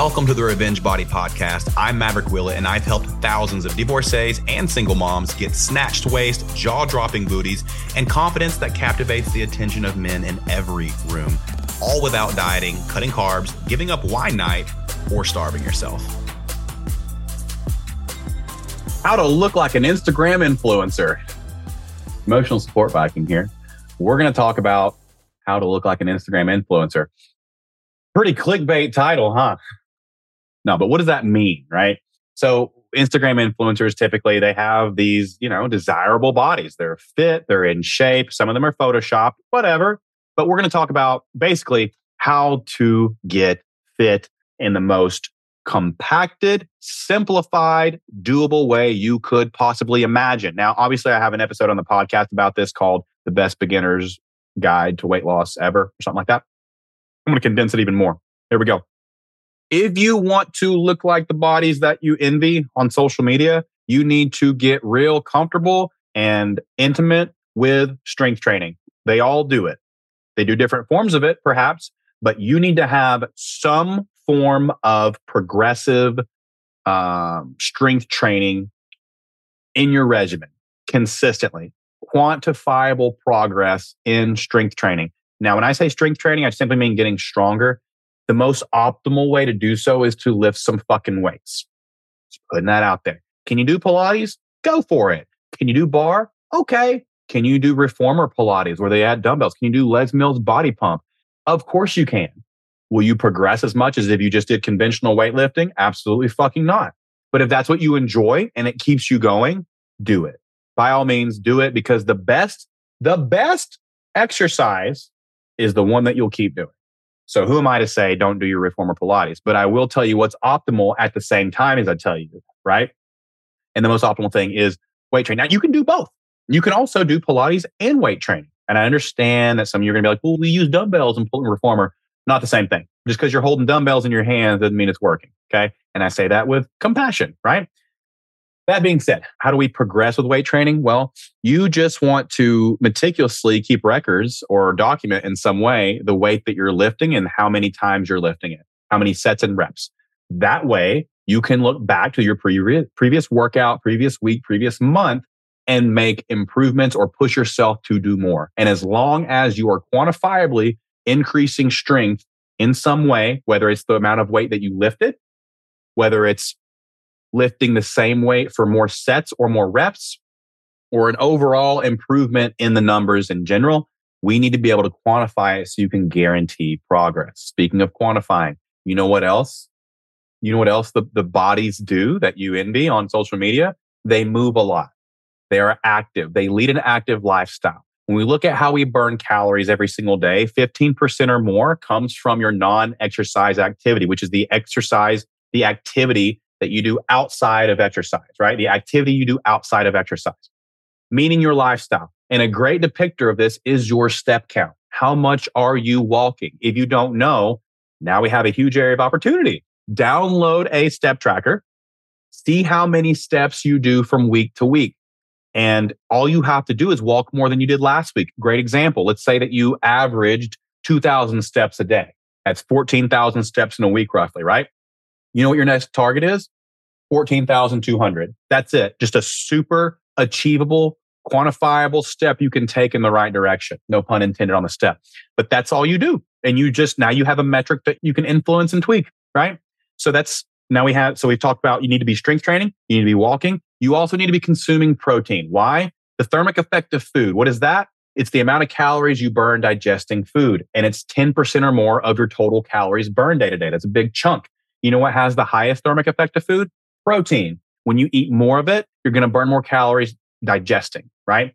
Welcome to the Revenge Body Podcast. I'm Maverick Willett, and I've helped thousands of divorcees and single moms get snatched waist, jaw dropping booties, and confidence that captivates the attention of men in every room, all without dieting, cutting carbs, giving up wine night, or starving yourself. How to look like an Instagram influencer. Emotional support Viking here. We're going to talk about how to look like an Instagram influencer. Pretty clickbait title, huh? No, but what does that mean, right? So Instagram influencers typically they have these, you know, desirable bodies. They're fit, they're in shape, some of them are photoshopped, whatever. But we're going to talk about basically how to get fit in the most compacted, simplified, doable way you could possibly imagine. Now, obviously, I have an episode on the podcast about this called The Best Beginner's Guide to Weight Loss Ever, or something like that. I'm going to condense it even more. Here we go. If you want to look like the bodies that you envy on social media, you need to get real comfortable and intimate with strength training. They all do it. They do different forms of it, perhaps, but you need to have some form of progressive um, strength training in your regimen consistently, quantifiable progress in strength training. Now, when I say strength training, I simply mean getting stronger. The most optimal way to do so is to lift some fucking weights. Just putting that out there. Can you do Pilates? Go for it. Can you do barre? Okay. Can you do reformer Pilates where they add dumbbells? Can you do Les Mills body pump? Of course you can. Will you progress as much as if you just did conventional weightlifting? Absolutely fucking not. But if that's what you enjoy and it keeps you going, do it. By all means, do it because the best, the best exercise is the one that you'll keep doing. So who am I to say don't do your reformer Pilates? But I will tell you what's optimal at the same time as I tell you, right? And the most optimal thing is weight training. Now you can do both. You can also do Pilates and weight training. And I understand that some of you are going to be like, well, we use dumbbells and pulling reformer. Not the same thing. Just because you're holding dumbbells in your hands doesn't mean it's working. Okay. And I say that with compassion, right? That being said, how do we progress with weight training? Well, you just want to meticulously keep records or document in some way the weight that you're lifting and how many times you're lifting it, how many sets and reps. That way, you can look back to your pre- previous workout, previous week, previous month, and make improvements or push yourself to do more. And as long as you are quantifiably increasing strength in some way, whether it's the amount of weight that you lifted, whether it's lifting the same weight for more sets or more reps, or an overall improvement in the numbers in general, we need to be able to quantify it so you can guarantee progress. Speaking of quantifying, you know what else? You know what else the, the bodies do that you envy on social media? They move a lot. They are active. They lead an active lifestyle. When we look at how we burn calories every single day, 15% or more comes from your non exercise activity, which is the exercise, the activity that you do outside of exercise, right? The activity you do outside of exercise, meaning your lifestyle. And a great depictor of this is your step count. How much are you walking? If you don't know, now we have a huge area of opportunity. Download a step tracker, see how many steps you do from week to week. And all you have to do is walk more than you did last week. Great example. Let's say that you averaged 2,000 steps a day. That's 14,000 steps in a week, roughly, right? You know what your next target is? 14,200. That's it. Just a super achievable, quantifiable step you can take in the right direction. No pun intended on the step. But that's all you do. And you just now you have a metric that you can influence and tweak, right? So that's now we have, so we've talked about you need to be strength training, you need to be walking, you also need to be consuming protein. Why? The thermic effect of food. What is that? It's the amount of calories you burn digesting food. And it's 10% or more of your total calories burned day to day. That's a big chunk. You know what has the highest thermic effect of food? Protein. When you eat more of it, you're going to burn more calories digesting, right?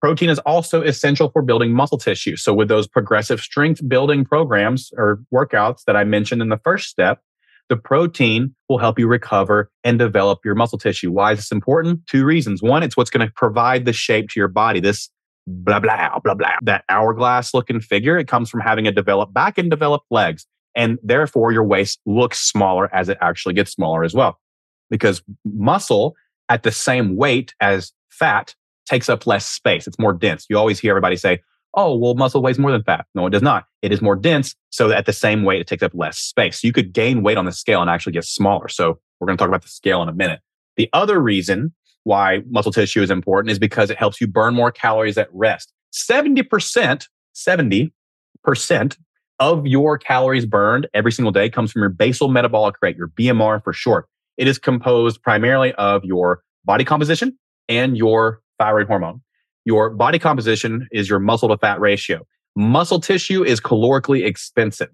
Protein is also essential for building muscle tissue. So with those progressive strength building programs or workouts that I mentioned in the first step, the protein will help you recover and develop your muscle tissue. Why is this important? Two reasons. One, it's what's going to provide the shape to your body. This blah, blah, blah, blah, that hourglass looking figure, it comes from having a developed back and developed legs. And therefore, your waist looks smaller as it actually gets smaller as well. Because muscle at the same weight as fat takes up less space. It's more dense. You always hear everybody say, oh, well, muscle weighs more than fat. No, it does not. It is more dense. So at the same weight, it takes up less space. So you could gain weight on the scale and actually get smaller. So we're going to talk about the scale in a minute. The other reason why muscle tissue is important is because it helps you burn more calories at rest. 70%, 70% of your calories burned every single day comes from your basal metabolic rate, your BMR for short. It is composed primarily of your body composition and your thyroid hormone. Your body composition is your muscle to fat ratio. Muscle tissue is calorically expensive,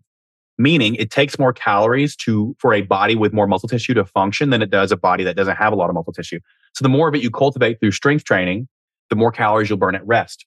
meaning it takes more calories to for a body with more muscle tissue to function than it does a body that doesn't have a lot of muscle tissue. So the more of it you cultivate through strength training, the more calories you'll burn at rest.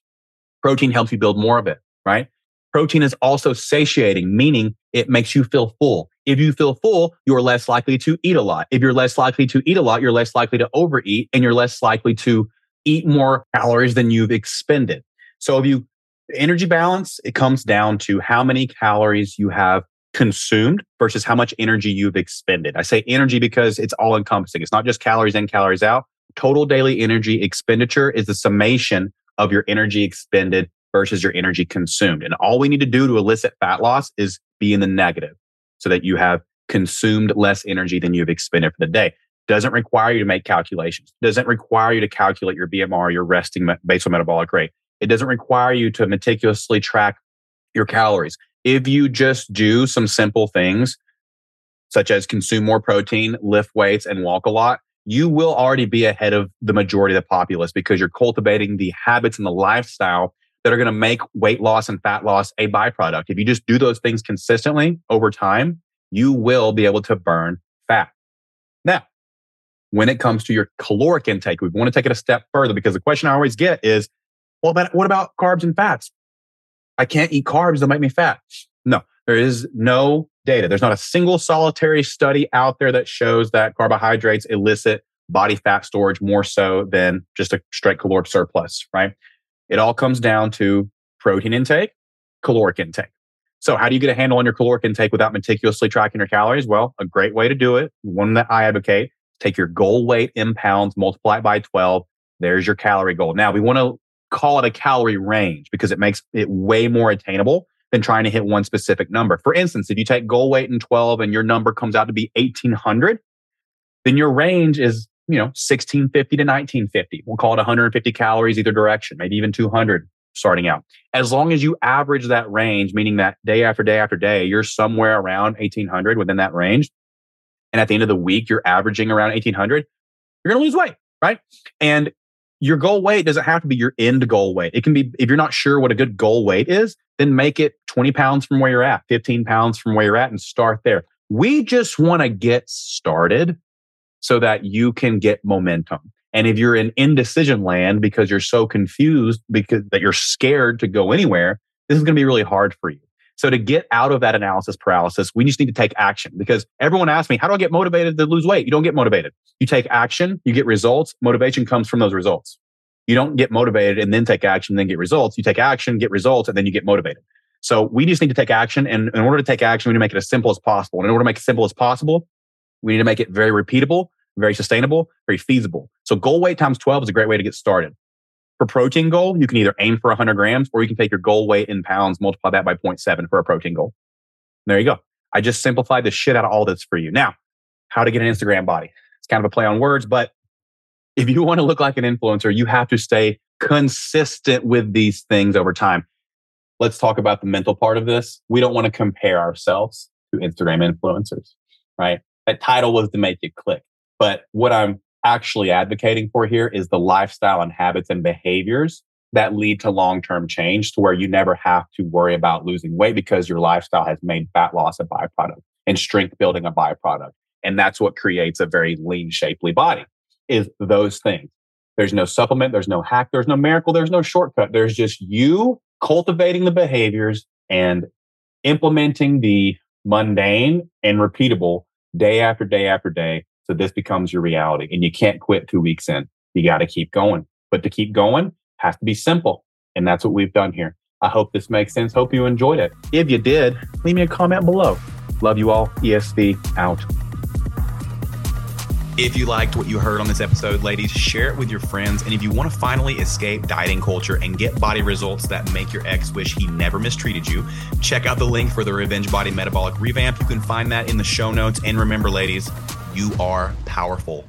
Protein helps you build more of it, right? Protein is also satiating, meaning it makes you feel full. If you feel full, you're less likely to eat a lot. If you're less likely to eat a lot, you're less likely to overeat and you're less likely to eat more calories than you've expended. So if you energy balance, it comes down to how many calories you have consumed versus how much energy you've expended. I say energy because it's all encompassing. It's not just calories in, calories out. Total daily energy expenditure is the summation of your energy expended versus your energy consumed. And all we need to do to elicit fat loss is be in the negative so that you have consumed less energy than you've expended for the day. Doesn't require you to make calculations. Doesn't require you to calculate your BMR, your resting basal metabolic rate. It doesn't require you to meticulously track your calories. If you just do some simple things, such as consume more protein, lift weights, and walk a lot, you will already be ahead of the majority of the populace because you're cultivating the habits and the lifestyle that are going to make weight loss and fat loss a byproduct. If you just do those things consistently over time, you will be able to burn fat. Now, when it comes to your caloric intake, we want to take it a step further because the question I always get is, well, but what about carbs and fats? I can't eat carbs that make me fat. No, there is no data. There's not a single solitary study out there that shows that carbohydrates elicit body fat storage more so than just a straight caloric surplus, right? It all comes down to protein intake, caloric intake. So, how do you get a handle on your caloric intake without meticulously tracking your calories? Well, a great way to do it, one that I advocate, take your goal weight in pounds, multiply it by 12. There's your calorie goal. Now, we want to call it a calorie range because it makes it way more attainable than trying to hit one specific number. For instance, if you take goal weight in 12 and your number comes out to be 1800, then your range is you know, 1650 to 1950. We'll call it 150 calories either direction, maybe even 200 starting out. As long as you average that range, meaning that day after day after day, you're somewhere around 1800 within that range. And at the end of the week, you're averaging around 1800, you're going to lose weight, right? And your goal weight doesn't have to be your end goal weight. It can be, if you're not sure what a good goal weight is, then make it 20 pounds from where you're at, 15 pounds from where you're at, and start there. We just want to get started so that you can get momentum. And if you're in indecision land because you're so confused because that you're scared to go anywhere, this is going to be really hard for you. So to get out of that analysis paralysis, we just need to take action because everyone asks me, how do I get motivated to lose weight? You don't get motivated. You take action, you get results. Motivation comes from those results. You don't get motivated and then take action, then get results. You take action, get results, and then you get motivated. So we just need to take action. And in order to take action, we need to make it as simple as possible. And in order to make it as simple as possible, we need to make it very repeatable, very sustainable, very feasible. So goal weight times 12 is a great way to get started. For protein goal, you can either aim for 100 grams or you can take your goal weight in pounds, multiply that by 0.7 for a protein goal. There you go. I just simplified the shit out of all this for you. Now, how to get an Instagram body. It's kind of a play on words, but if you want to look like an influencer, you have to stay consistent with these things over time. Let's talk about the mental part of this. We don't want to compare ourselves to Instagram influencers, right? That title was to make it click. But what I'm actually advocating for here is the lifestyle and habits and behaviors that lead to long term change to where you never have to worry about losing weight because your lifestyle has made fat loss a byproduct and strength building a byproduct. And that's what creates a very lean, shapely body is those things. There's no supplement, there's no hack, there's no miracle, there's no shortcut. There's just you cultivating the behaviors and implementing the mundane and repeatable day after day after day so this becomes your reality and you can't quit two weeks in. You got to keep going. But to keep going has to be simple. And that's what we've done here. I hope this makes sense. Hope you enjoyed it. If you did, leave me a comment below. Love you all. ESV out. If you liked what you heard on this episode, ladies, share it with your friends. And if you want to finally escape dieting culture and get body results that make your ex wish he never mistreated you, check out the link for the Revenge Body Metabolic Revamp. You can find that in the show notes. And remember, ladies, you are powerful.